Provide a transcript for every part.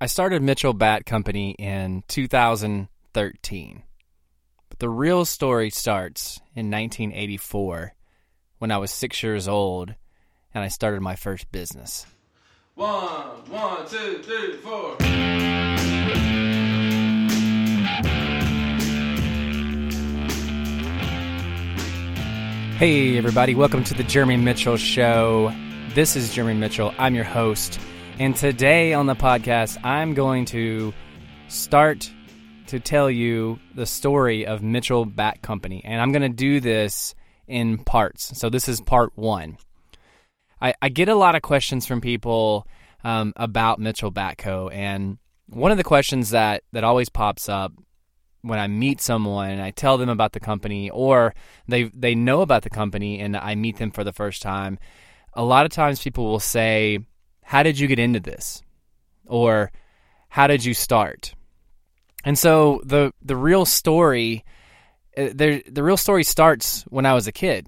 I started Mitchell Bat Company in 2013. But the real story starts in 1984 when I was six years old and I started my first business. One, one, two, three, four. Hey, everybody, welcome to the Jeremy Mitchell Show. This is Jeremy Mitchell. I'm your host. And today on the podcast, I'm going to start to tell you the story of Mitchell Bat Company. And I'm going to do this in parts. So this is part one. I, I get a lot of questions from people um, about Mitchell Bat Co. And one of the questions that, that always pops up when I meet someone and I tell them about the company, or they they know about the company and I meet them for the first time, a lot of times people will say, "How did you get into this?" or "How did you start?" And so the the real story, uh, the the real story starts when I was a kid,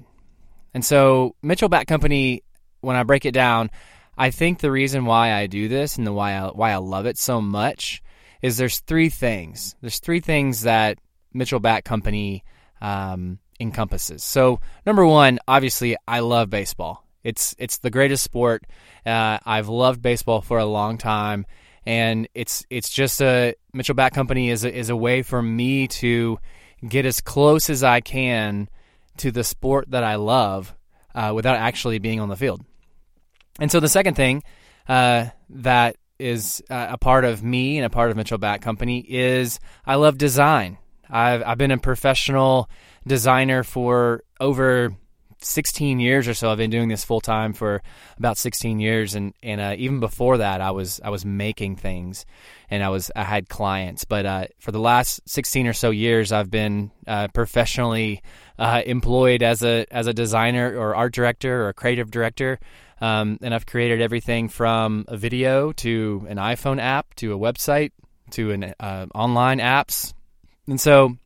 and so Mitchell Bat Company. When I break it down, I think the reason why I do this and the why I, why I love it so much is there's three things. There's three things that Mitchell Bat Company um, encompasses. So number one, obviously, I love baseball. It's it's the greatest sport. Uh, I've loved baseball for a long time, and it's it's just a Mitchell Bat Company is a, is a way for me to get as close as I can to the sport that I love uh, without actually being on the field. And so the second thing uh, that is uh, a part of me and a part of Mitchell Bat Company is I love design. I've I've been a professional designer for over 16 years or so. I've been doing this full time for about 16 years, and and uh, even before that, I was I was making things, and I was I had clients. But uh, for the last 16 or so years, I've been uh, professionally uh, employed as a as a designer or art director or a creative director. Um, and I've created everything from a video to an iPhone app to a website to an uh, online apps. And so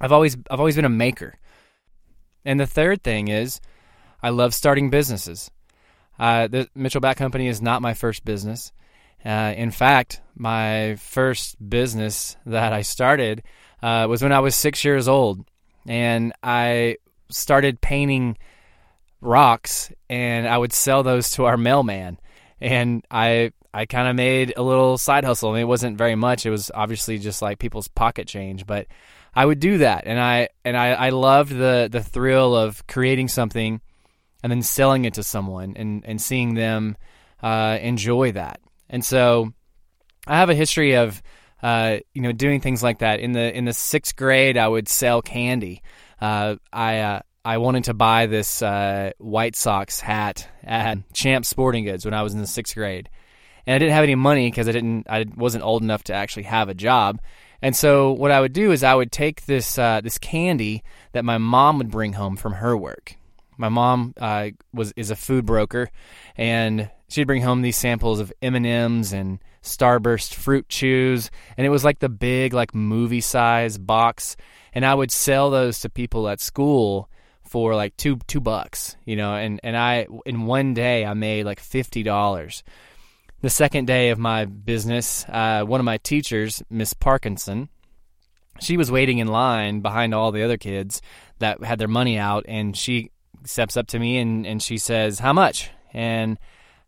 I've always I've always been a maker. And the third thing is I love starting businesses. Uh, the Mitchell Bat Company is not my first business. Uh, in fact, my first business that I started uh, was when I was six years old, and I started painting rocks and I would sell those to our mailman. And I I kind of made a little side hustle. I mean, it wasn't very much. It was obviously just like people's pocket change, but I would do that, and I and I, I loved the the thrill of creating something and then selling it to someone and and seeing them uh, enjoy that. And so I have a history of uh, you know doing things like that. In the in the sixth grade, I would sell candy. Uh, I uh, I wanted to buy this uh, White Sox hat at Champ Sporting Goods when I was in the sixth grade, and I didn't have any money because I didn't I wasn't old enough to actually have a job. And so what I would do is I would take this uh, this candy that my mom would bring home from her work. My mom uh, was is a food broker, and she'd bring home these samples of M and M's and Starburst fruit chews, and it was like the big like movie size box. And I would sell those to people at school for like two two bucks, you know, and and I in one day I made like fifty dollars. The second day of my business, uh, one of my teachers, Miss Parkinson, she was waiting in line behind all the other kids that had their money out, and she steps up to me and and she says, "How much?" and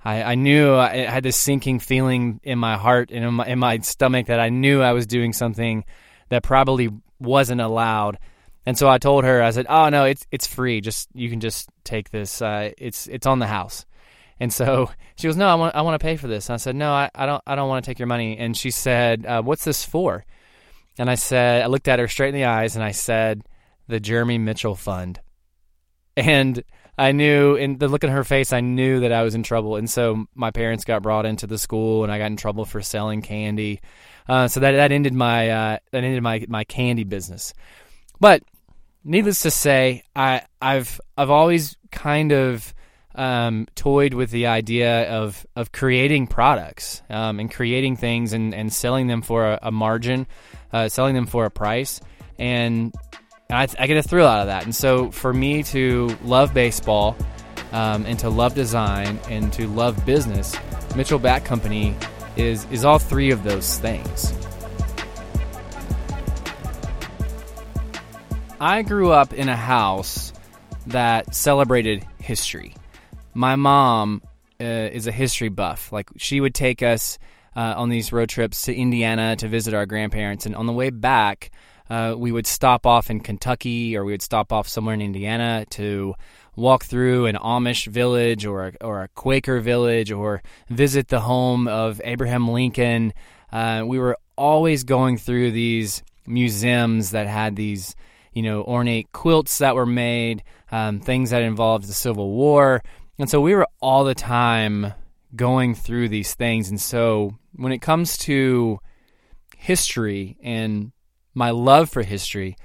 I, I knew I had this sinking feeling in my heart and in my, in my stomach that I knew I was doing something that probably wasn't allowed and so I told her, I said, "Oh no, it's it's free. Just you can just take this. Uh, it's it's on the house." And so she goes, "No, I want I want to pay for this." And I said, "No, I, I don't I don't want to take your money." And she said, uh, "What's this for?" And I said, I looked at her straight in the eyes and I said, "The Jeremy Mitchell Fund." And I knew, in the look in her face, I knew that I was in trouble. And so my parents got brought into the school, and I got in trouble for selling candy. Uh, so that that ended my uh, that ended my my candy business. But needless to say, I, I've I've always kind of um, toyed with the idea of of creating products um, and creating things and, and selling them for a, a margin, uh, selling them for a price, and I, I, get a thrill out of that. And so for me to love baseball um, and to love design and to love business, Mitchell Bat Company is is all three of those things. I grew up in a house that celebrated history. My mom uh, is a history buff. Like she would take us uh, on these road trips to Indiana to visit our grandparents, and on the way back, uh, we would stop off in Kentucky or we would stop off somewhere in Indiana to walk through an Amish village or a, or a Quaker village or visit the home of Abraham Lincoln. Uh, we were always going through these museums that had these, you know, ornate quilts that were made, um, things that involved the Civil War, and so we were all the time going through these things. And so when it comes to history and my love for history,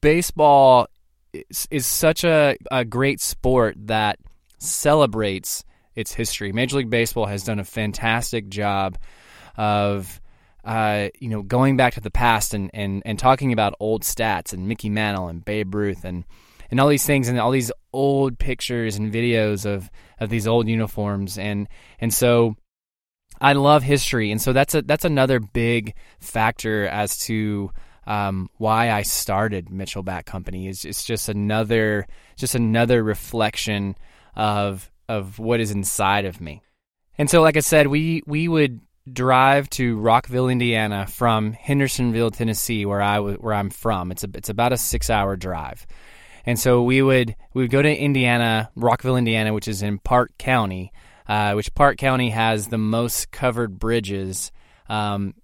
baseball is, is such a, a great sport that celebrates its history. Major League Baseball has done a fantastic job of uh, you know going back to the past and, and, and talking about old stats and Mickey Mantle and Babe Ruth and and all these things and all these old pictures and videos of of these old uniforms and and so I love history and so that's a that's another big factor as to um, why I started Mitchell Bat Company is it's just another just another reflection of of what is inside of me. And so like I said, we we would drive to Rockville, Indiana from Hendersonville, Tennessee, where I where I'm from. It's a it's about a 6-hour drive. And so we would we would go to Indiana, Rockville, Indiana, which is in Parke County, uh, which Parke County has the most covered bridges um,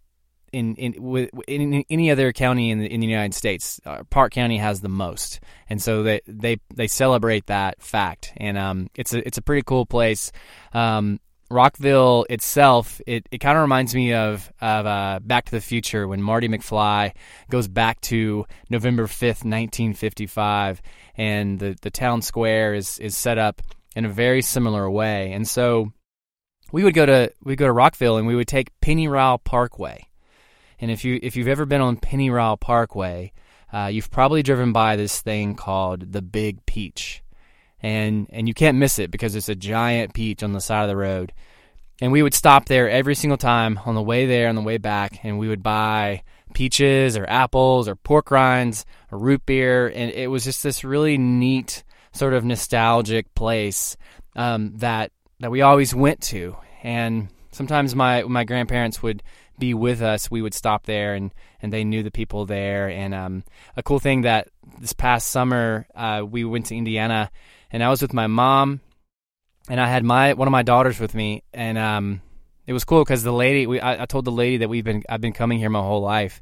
in in, in any other county in the, in the United States. Uh, Parke County has the most, and so they they they celebrate that fact, and um, it's a it's a pretty cool place. Um, Rockville itself, it, it kind of reminds me of of uh, Back to the Future when Marty McFly goes back to November fifth, nineteen fifty five, and the the town square is is set up in a very similar way. And so we would go to we go to Rockville and we would take Pennyrile Parkway. And if you if you've ever been on Pennyrile Parkway, uh, you've probably driven by this thing called the Big Peach and and you can't miss it because it's a giant peach on the side of the road. And we would stop there every single time on the way there, on the way back, and we would buy peaches or apples or pork rinds or root beer, and it was just this really neat sort of nostalgic place um, that that we always went to. And sometimes my my grandparents would be with us. We would stop there, and and they knew the people there. And um, a cool thing that this past summer uh, we went to Indiana and I was with my mom, and I had my one of my daughters with me, and um, it was cool because the lady, we, I, I, told the lady that we've been, I've been coming here my whole life,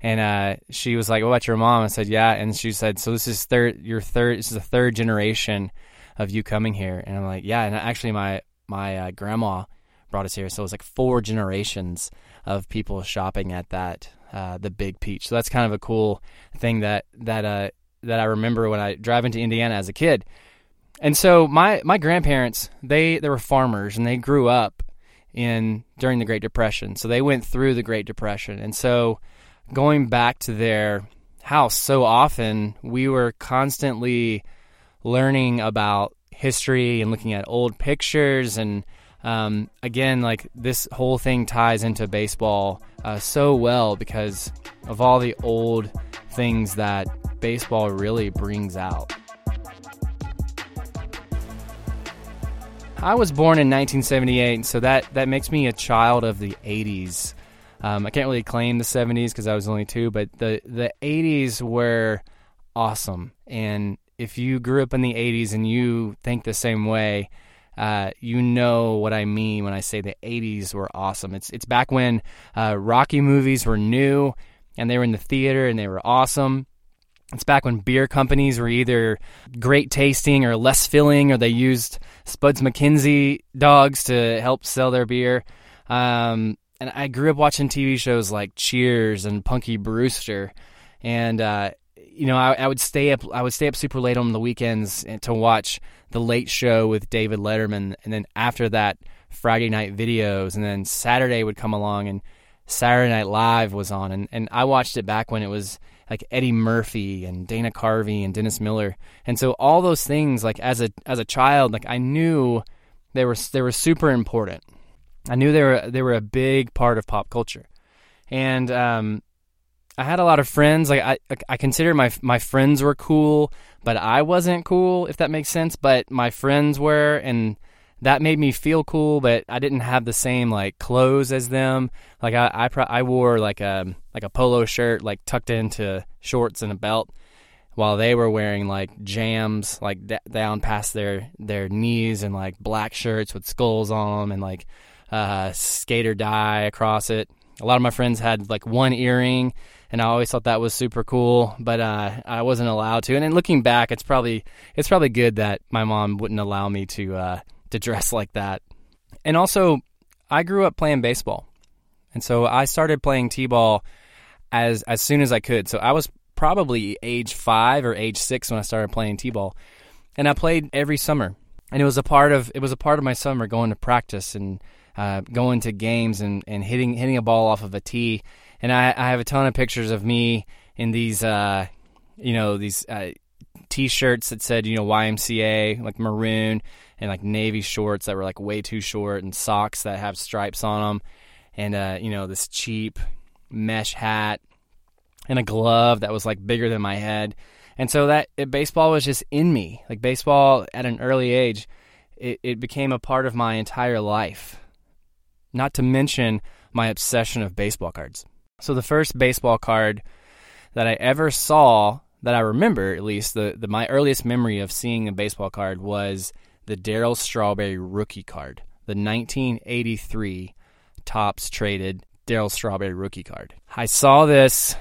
and uh, she was like, "Oh, that's your mom?" I said, "Yeah," and she said, "So this is third, your third, this is the third generation of you coming here," and I'm like, "Yeah," and actually, my my uh, grandma brought us here, so it was like four generations of people shopping at that uh, the Big Peach. So that's kind of a cool thing that that uh, that I remember when I drive into Indiana as a kid and so my my grandparents they they were farmers and they grew up in during the Great Depression. So they went through the Great Depression. And so going back to their house so often we were constantly learning about history and looking at old pictures and um, again like this whole thing ties into baseball uh, so well because of all the old things that baseball really brings out I was born in 1978, so that, that makes me a child of the 80s. Um, I can't really claim the 70s because I was only two, but the, the 80s were awesome. And if you grew up in the 80s and you think the same way, uh, you know what I mean when I say the 80s were awesome. It's, it's back when uh, Rocky movies were new and they were in the theater and they were awesome. It's back when beer companies were either great tasting or less filling, or they used Spuds MacKenzie dogs to help sell their beer. Um, and I grew up watching TV shows like Cheers and Punky Brewster, and uh, you know I, I, would stay up. I would stay up super late on the weekends to watch the Late Show with David Letterman, and then after that, Friday night videos, and then Saturday would come along and Saturday Night Live was on, and, and I watched it back when it was like Eddie Murphy and Dana Carvey and Dennis Miller. And so all those things like as a as a child like I knew they were they were super important. I knew they were they were a big part of pop culture, and um, I had a lot of friends. Like I, I consider my my friends were cool, but I wasn't cool, if that makes sense. But my friends were, and that made me feel cool. But I didn't have the same like clothes as them. Like I, I, pro- I wore like a like a polo shirt, like tucked into shorts and a belt, while they were wearing like jams, like d- down past their their knees, and like black shirts with skulls on them, and like uh, skater die across it. A lot of my friends had like one earring and I always thought that was super cool, but uh, I wasn't allowed to. And then looking back, it's probably it's probably good that my mom wouldn't allow me to uh, to dress like that. And also, I grew up playing baseball, and so I started playing t-ball as as soon as I could. So I was probably age five or age six when I started playing t-ball, and I played every summer. And it was a part of it was a part of my summer going to practice and uh, going to games and, and hitting hitting a ball off of a tee and I, I have a ton of pictures of me in these, uh, you know, these uh, t-shirts that said, you know, YMCA, like maroon, and like navy shorts that were like way too short, and socks that have stripes on them, and uh, you know, this cheap mesh hat, and a glove that was like bigger than my head, and so that it, baseball was just in me. Like baseball at an early age, it, it became a part of my entire life. Not to mention my obsession of baseball cards. So the first baseball card that I ever saw that I remember, at least the, the my earliest memory of seeing a baseball card was the Darryl Strawberry rookie card, the 1983 Topps traded Darryl Strawberry rookie card. I saw this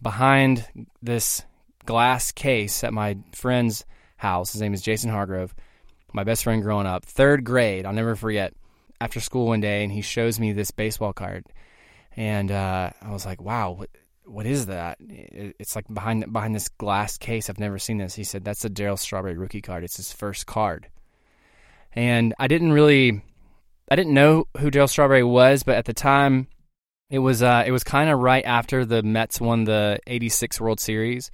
behind this glass case at my friend's house. His name is Jason Hargrove, my best friend growing up, third grade. I'll never forget. After school one day, and he shows me this baseball card and uh, I was like, "Wow, what what is that?" It's like behind behind this glass case. I've never seen this. He said, "That's the Darryl Strawberry rookie card. It's his first card." And I didn't really, I didn't know who Darryl Strawberry was, but at the time, it was uh, it was kind of right after the Mets won the '86 World Series,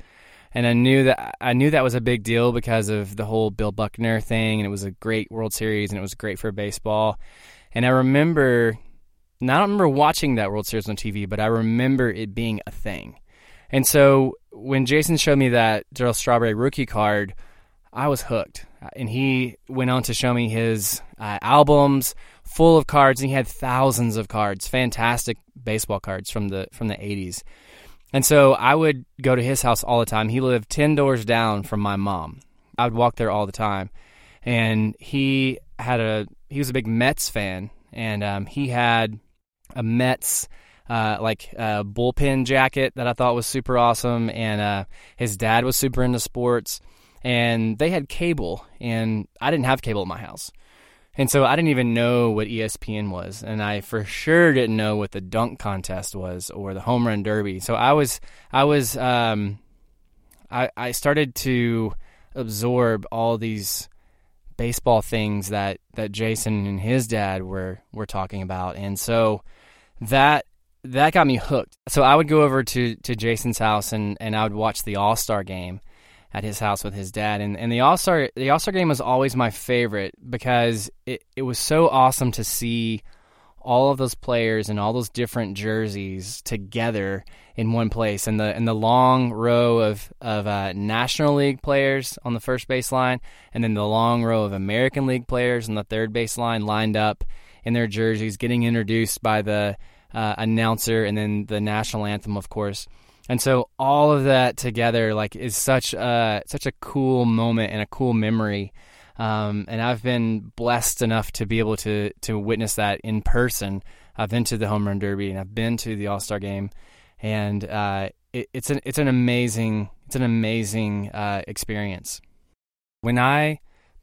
and I knew that I knew that was a big deal because of the whole Bill Buckner thing, and it was a great World Series, and it was great for baseball. And I remember and I don't remember watching that World Series on TV, but I remember it being a thing. And so when Jason showed me that Darryl Strawberry rookie card, I was hooked. And he went on to show me his uh, albums full of cards, and he had thousands of cards, fantastic baseball cards from the from the 80s. And so I would go to his house all the time. He lived 10 doors down from my mom. I would walk there all the time. And he had a he was a big Mets fan, and um, he had a Mets uh, like uh, bullpen jacket that I thought was super awesome, and uh, his dad was super into sports, and they had cable, and I didn't have cable at my house, and so I didn't even know what ESPN was, and I for sure didn't know what the dunk contest was or the home run derby. So I was I was um, I I started to absorb all these baseball things that that Jason and his dad were were talking about, and so that that got me hooked. So I would go over to to Jason's house and and I would watch the All Star game at his house with his dad. And and the All Star the All Star game was always my favorite because it it was so awesome to see all of those players and all those different jerseys together in one place and the and the long row of of uh, National League players on the first baseline and then the long row of American League players on the third baseline lined up in their jerseys getting introduced by the uh, announcer, and then the national anthem, of course. And so all of that together, like, is such a such a cool moment and a cool memory. Um, and I've been blessed enough to be able to to witness that in person. I've been to the home run derby and I've been to the All Star game, and uh, it, it's an it's an amazing it's an amazing uh, experience. When I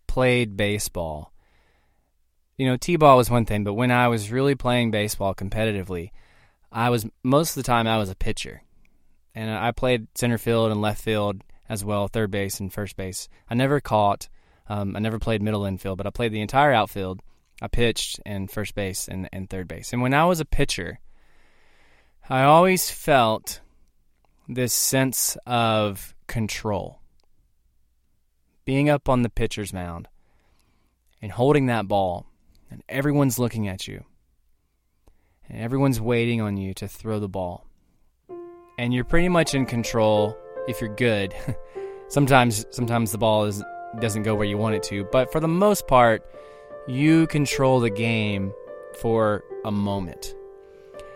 played baseball, you know, T-ball was one thing, but when I was really playing baseball competitively, I was most of the time I was a pitcher. And I played center field and left field as well, third base and first base. I never caught, um, I never played middle infield, but I played the entire outfield. I pitched and first base and, and third base. And when I was a pitcher, I always felt this sense of control. Being up on the pitcher's mound and holding that ball and everyone's looking at you and everyone's waiting on you to throw the ball. And you're pretty much in control if you're good. sometimes sometimes the ball is doesn't go where you want it to, but for the most part, you control the game for a moment.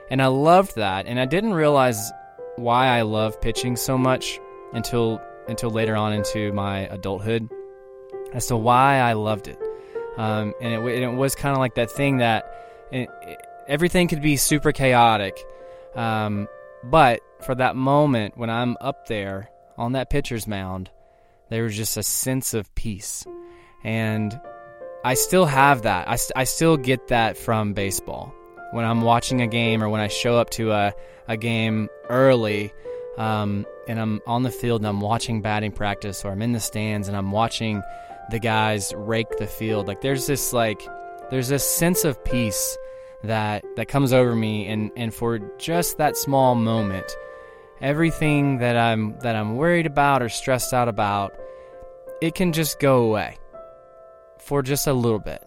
And I loved that, and I didn't realize why I love pitching so much until until later on into my adulthood as to why I loved it. Um, and, it, and, it, was kind of like that thing that it, everything could be super chaotic, um, but for that moment when I'm up there on that pitcher's mound, there was just a sense of peace. And I still have that. I, st- I still get that from baseball. When I'm watching a game or when I show up to a, a game early um, and I'm on the field and I'm watching batting practice or I'm in the stands and I'm watching the guys rake the field, like there's this like there's this sense of peace that that comes over me and and for just that small moment everything that I'm that I'm worried about or stressed out about it can just go away for just a little bit.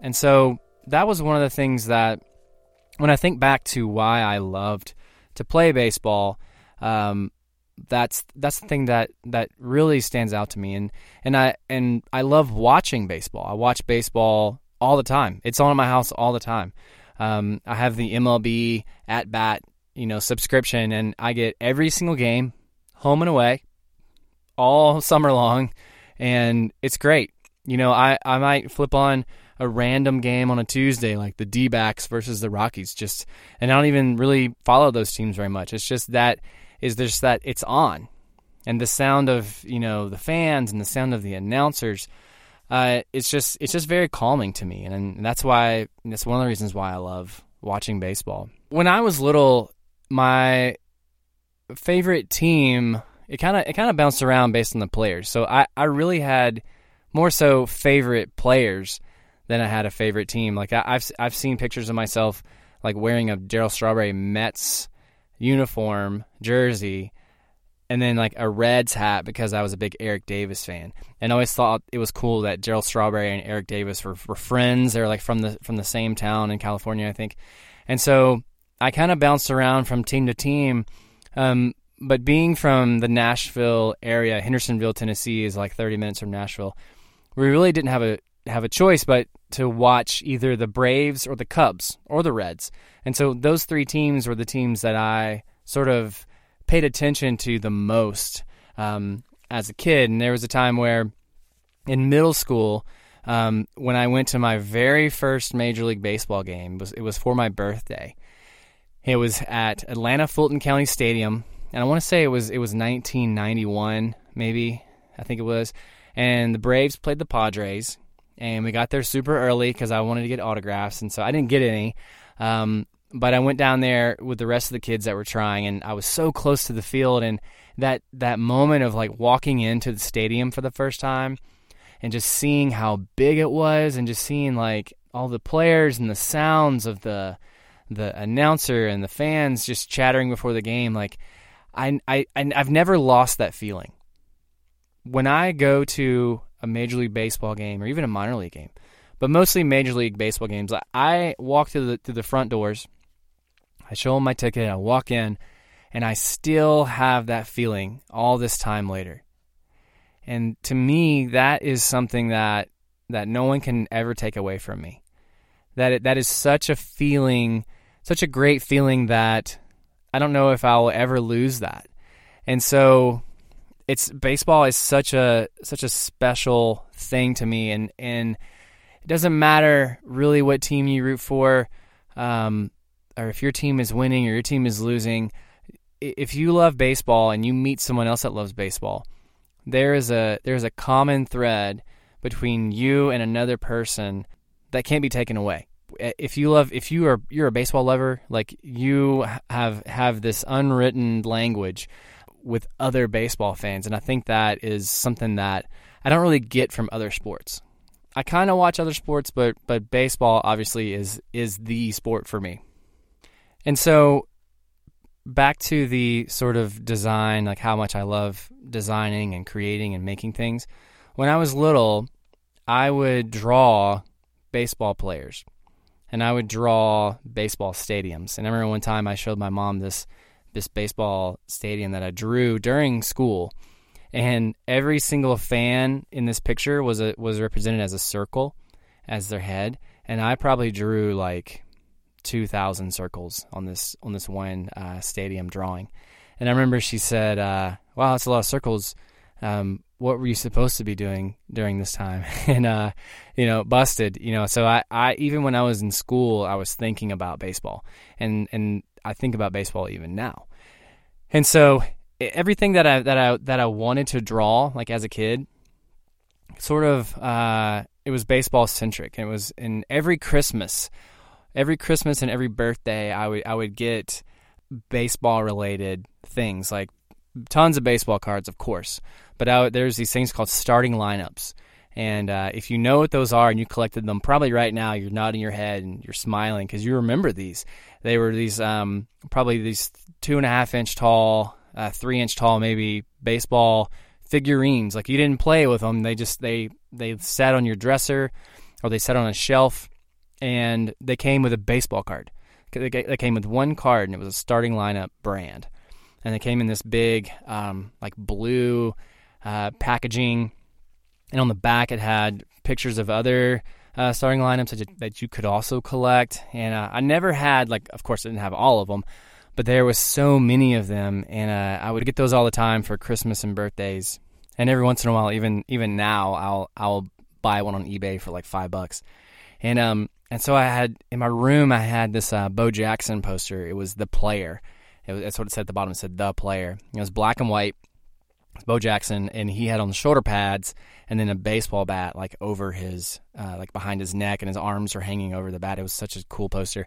And so that was one of the things that when I think back to why I loved to play baseball, um, that's that's the thing that that really stands out to me and and I and I love watching baseball. I watch baseball all the time. It's on in my house all the time. Um, I have the MLB at bat, you know, subscription, and I get every single game, home and away, all summer long, and it's great. You know, I I might flip on a random game on a Tuesday, like the D backs versus the Rockies, just and I don't even really follow those teams very much. It's just that is there's that it's on, and the sound of you know the fans and the sound of the announcers uh, it's just it's just very calming to me, and, and that's why that's one of the reasons why I love watching baseball. When I was little, my favorite team it kind of it kind of bounced around based on the players. So I I really had more so favorite players than I had a favorite team. Like I, have I've seen pictures of myself like wearing a Darryl Strawberry Mets uniform jersey and then like a Reds hat because I was a big Eric Davis fan, and I always thought it was cool that Darryl Strawberry and Eric Davis were, were friends. They're like from the from the same town in California, I think, and so I kind of bounced around from team to team. Um, but being from the Nashville area, Hendersonville, Tennessee is like 30 minutes from Nashville. We really didn't have a have a choice but to watch either the Braves or the Cubs or the Reds. And so those three teams were the teams that I sort of paid attention to the most um, as a kid. And there was a time where in middle school, um, when I went to my very first Major League Baseball game, it was, it was for my birthday. It was at Atlanta Fulton County Stadium, and I want to say it was it was 1991, maybe I think it was. And the Braves played the Padres, and we got there super early because I wanted to get autographs, and so I didn't get any. Um, but I went down there with the rest of the kids that were trying, and I was so close to the field, and that that moment of like walking into the stadium for the first time, and just seeing how big it was, and just seeing like all the players and the sounds of the the announcer and the fans just chattering before the game, like I I I've never lost that feeling. When I go to a major league baseball game or even a minor league game, but mostly major league baseball games, I walk through the through the front doors I show him my ticket, I walk in, and I still have that feeling all this time later. And to me, that is something that that no one can ever take away from me. That it, that is such a feeling, such a great feeling that I don't know if I'll ever lose that. And so it's baseball is such a such a special thing to me and and it doesn't matter really what team you root for. Um, or if your team is winning or your team is losing, if you love baseball and you meet someone else that loves baseball, there is a there's a common thread between you and another person that can't be taken away. If you love if you are you're a baseball lover, like you have have this unwritten language with other baseball fans and I think that is something that I don't really get from other sports. I kind of watch other sports, but but baseball obviously is is the sport for me. And so back to the sort of design, like how much I love designing and creating and making things. When I was little, I would draw baseball players. and I would draw baseball stadiums. And I remember one time I showed my mom this this baseball stadium that I drew during school, and every single fan in this picture was a, was represented as a circle as their head, and I probably drew like two thousand circles on this on this one uh, stadium drawing. And I remember she said, uh, "Wow, that's a lot of circles. Um, what were you supposed to be doing during this time?" and uh, you know, busted. You know, so I, I even when I was in school, I was thinking about baseball, and and I think about baseball even now. And so everything that I that I that I wanted to draw, like as a kid, sort of uh, it was baseball centric. It was in every Christmas, every Christmas and every birthday, I would I would get baseball related things like tons of baseball cards, of course. But there's these things called starting lineups. And uh, if you know what those are and you collected them, probably right now you're nodding your head and you're smiling because you remember these. They were these um, probably these two and a half inch tall, uh, three inch tall, maybe baseball figurines. Like you didn't play with them; they just they they sat on your dresser or they sat on a shelf, and they came with a baseball card. They came with one card, and it was a starting lineup brand, and they came in this big um, like blue uh, packaging, and on the back it had pictures of other uh, starting lineups that you, that you, could also collect. And uh, I never had like, of course, I didn't have all of them, but there was so many of them, and uh, I would get those all the time for Christmas and birthdays. And every once in a while, even even now, I'll I'll buy one on eBay for like five bucks. And um and so I had in my room, I had this uh, Bo Jackson poster. It was the player. It was, that's what it said at the bottom. It said the player. It was black and white. It's Bo Jackson, and he had on the shoulder pads and then a baseball bat like over his, uh, like behind his neck, and his arms are hanging over the bat. It was such a cool poster.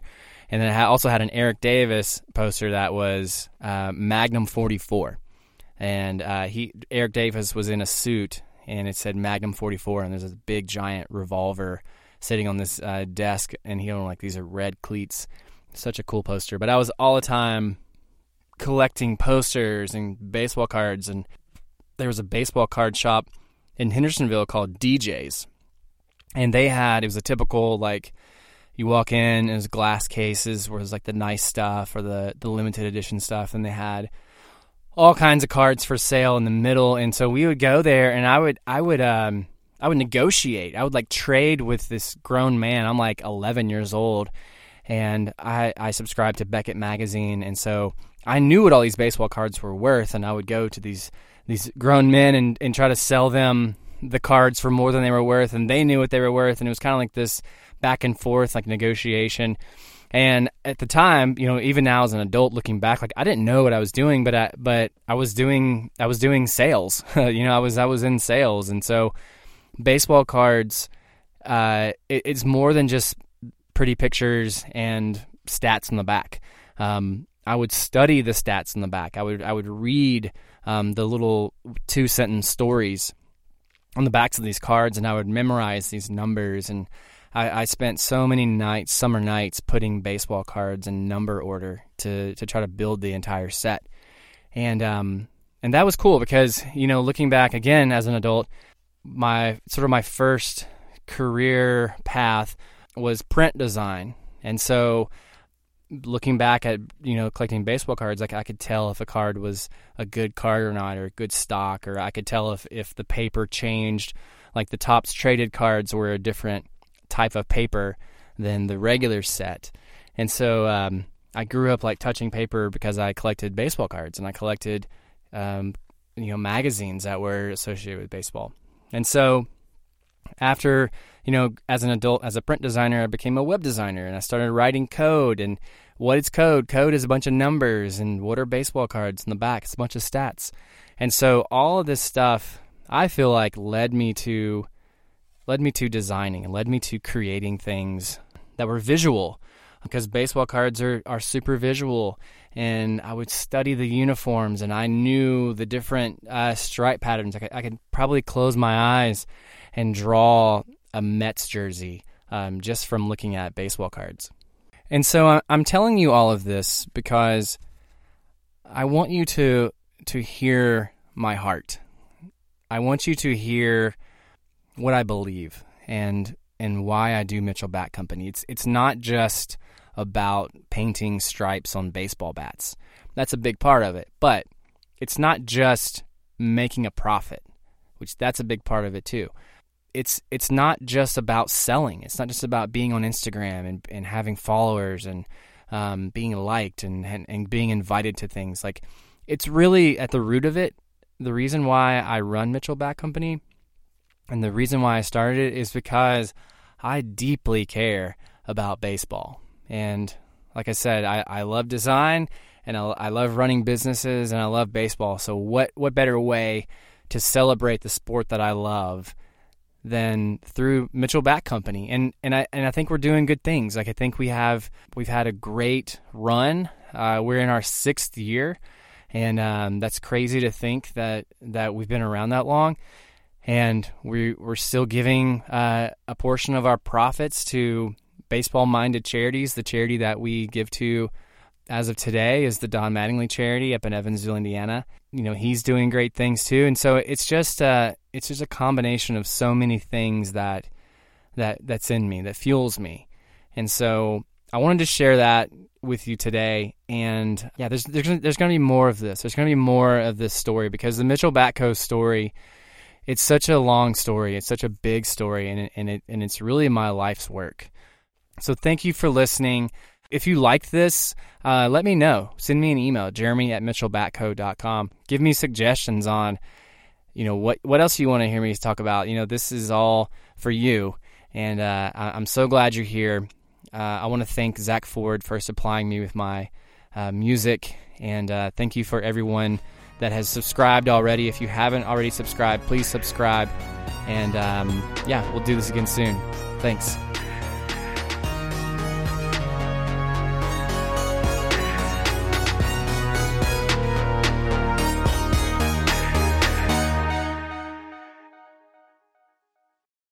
And then I also had an Eric Davis poster that was uh, Magnum 44, and uh, he Eric Davis was in a suit, and it said Magnum 44, and there's a big giant revolver sitting on this uh, desk, and he owned like these are red cleats. Such a cool poster. But I was all the time collecting posters and baseball cards and there was a baseball card shop in Hendersonville called DJs. And they had, it was a typical, like, you walk in, it was glass cases where it was like the nice stuff or the, the limited edition stuff. And they had all kinds of cards for sale in the middle. And so we would go there and I would, I would, um, I would negotiate. I would like trade with this grown man. I'm like 11 years old and I, I subscribed to Beckett magazine. And so I knew what all these baseball cards were worth. And I would go to these these grown men and, and try to sell them the cards for more than they were worth, and they knew what they were worth, and it was kind of like this back and forth, like negotiation. And at the time, you know, even now as an adult looking back, like I didn't know what I was doing, but I, but I was doing I was doing sales. you know, I was I was in sales, and so baseball cards, uh, it, it's more than just pretty pictures and stats in the back. Um, I would study the stats in the back. I would I would read um, the little two sentence stories on the backs of these cards, and I would memorize these numbers. And I, I, spent so many nights, summer nights, putting baseball cards in number order to to try to build the entire set. And um, and that was cool because you know, looking back again as an adult, my sort of my first career path was print design, and so looking back at you know collecting baseball cards, like I could tell if a card was a good card or not, or a good stock, or I could tell if if the paper changed. Like the Topps traded cards were a different type of paper than the regular set, and so um, I grew up like touching paper because I collected baseball cards and I collected um, you know magazines that were associated with baseball, and so after you know as an adult as a print designer i became a web designer and i started writing code. And what is code? Code is a bunch of numbers and what are baseball cards in the back? It's a bunch of stats. And so all of this stuff i feel like led me to led me to designing and led me to creating things that were visual. Because baseball cards are, are super visual and I would study the uniforms and I knew the different uh, stripe patterns. I could, I could probably close my eyes and draw a Mets jersey um, just from looking at baseball cards. And so I'm telling you all of this because I want you to to hear my heart. I want you to hear what I believe and and why I do Mitchell Bat Company. It's it's not just about painting stripes on baseball bats. That's a big part of it, but it's not just making a profit, which that's a big part of it too. It's it's not just about selling. It's not just about being on Instagram and, and having followers and um, being liked and, and and being invited to things. Like it's really at the root of it. The reason why I run Mitchell Bat Company and the reason why I started it is because I deeply care about baseball. And like I said, I, I love design and I, I love running businesses and I love baseball. So what what better way to celebrate the sport that I love than through Mitchell Bat Company? And and I and I think we're doing good things. Like I think we have we've had a great run. Uh, we're in our sixth year, and um, that's crazy to think that that we've been around that long. And we we're still giving uh, a portion of our profits to baseball minded charities. The charity that we give to as of today is the Don Mattingly charity up in Evansville, Indiana. You know, he's doing great things too. And so it's just uh it's just a combination of so many things that that that's in me, that fuels me. And so I wanted to share that with you today. And yeah, there's there's, there's going to be more of this. There's going to be more of this story because the Mitchell Batco story it's such a long story. It's such a big story and it, and it and it's really my life's work. So thank you for listening. If you liked this, uh, let me know. Send me an email, jeremy at mitchellbatco.com. Give me suggestions on, you know, what, what else you want to hear me talk about. You know, this is all for you. And uh, I, am so glad you're here. Uh, I want to thank Zach Ford for supplying me with my uh, music. And uh, thank you for everyone that has subscribed already. If you haven't already subscribed, please subscribe. And um, yeah, we'll do this again soon. Thanks.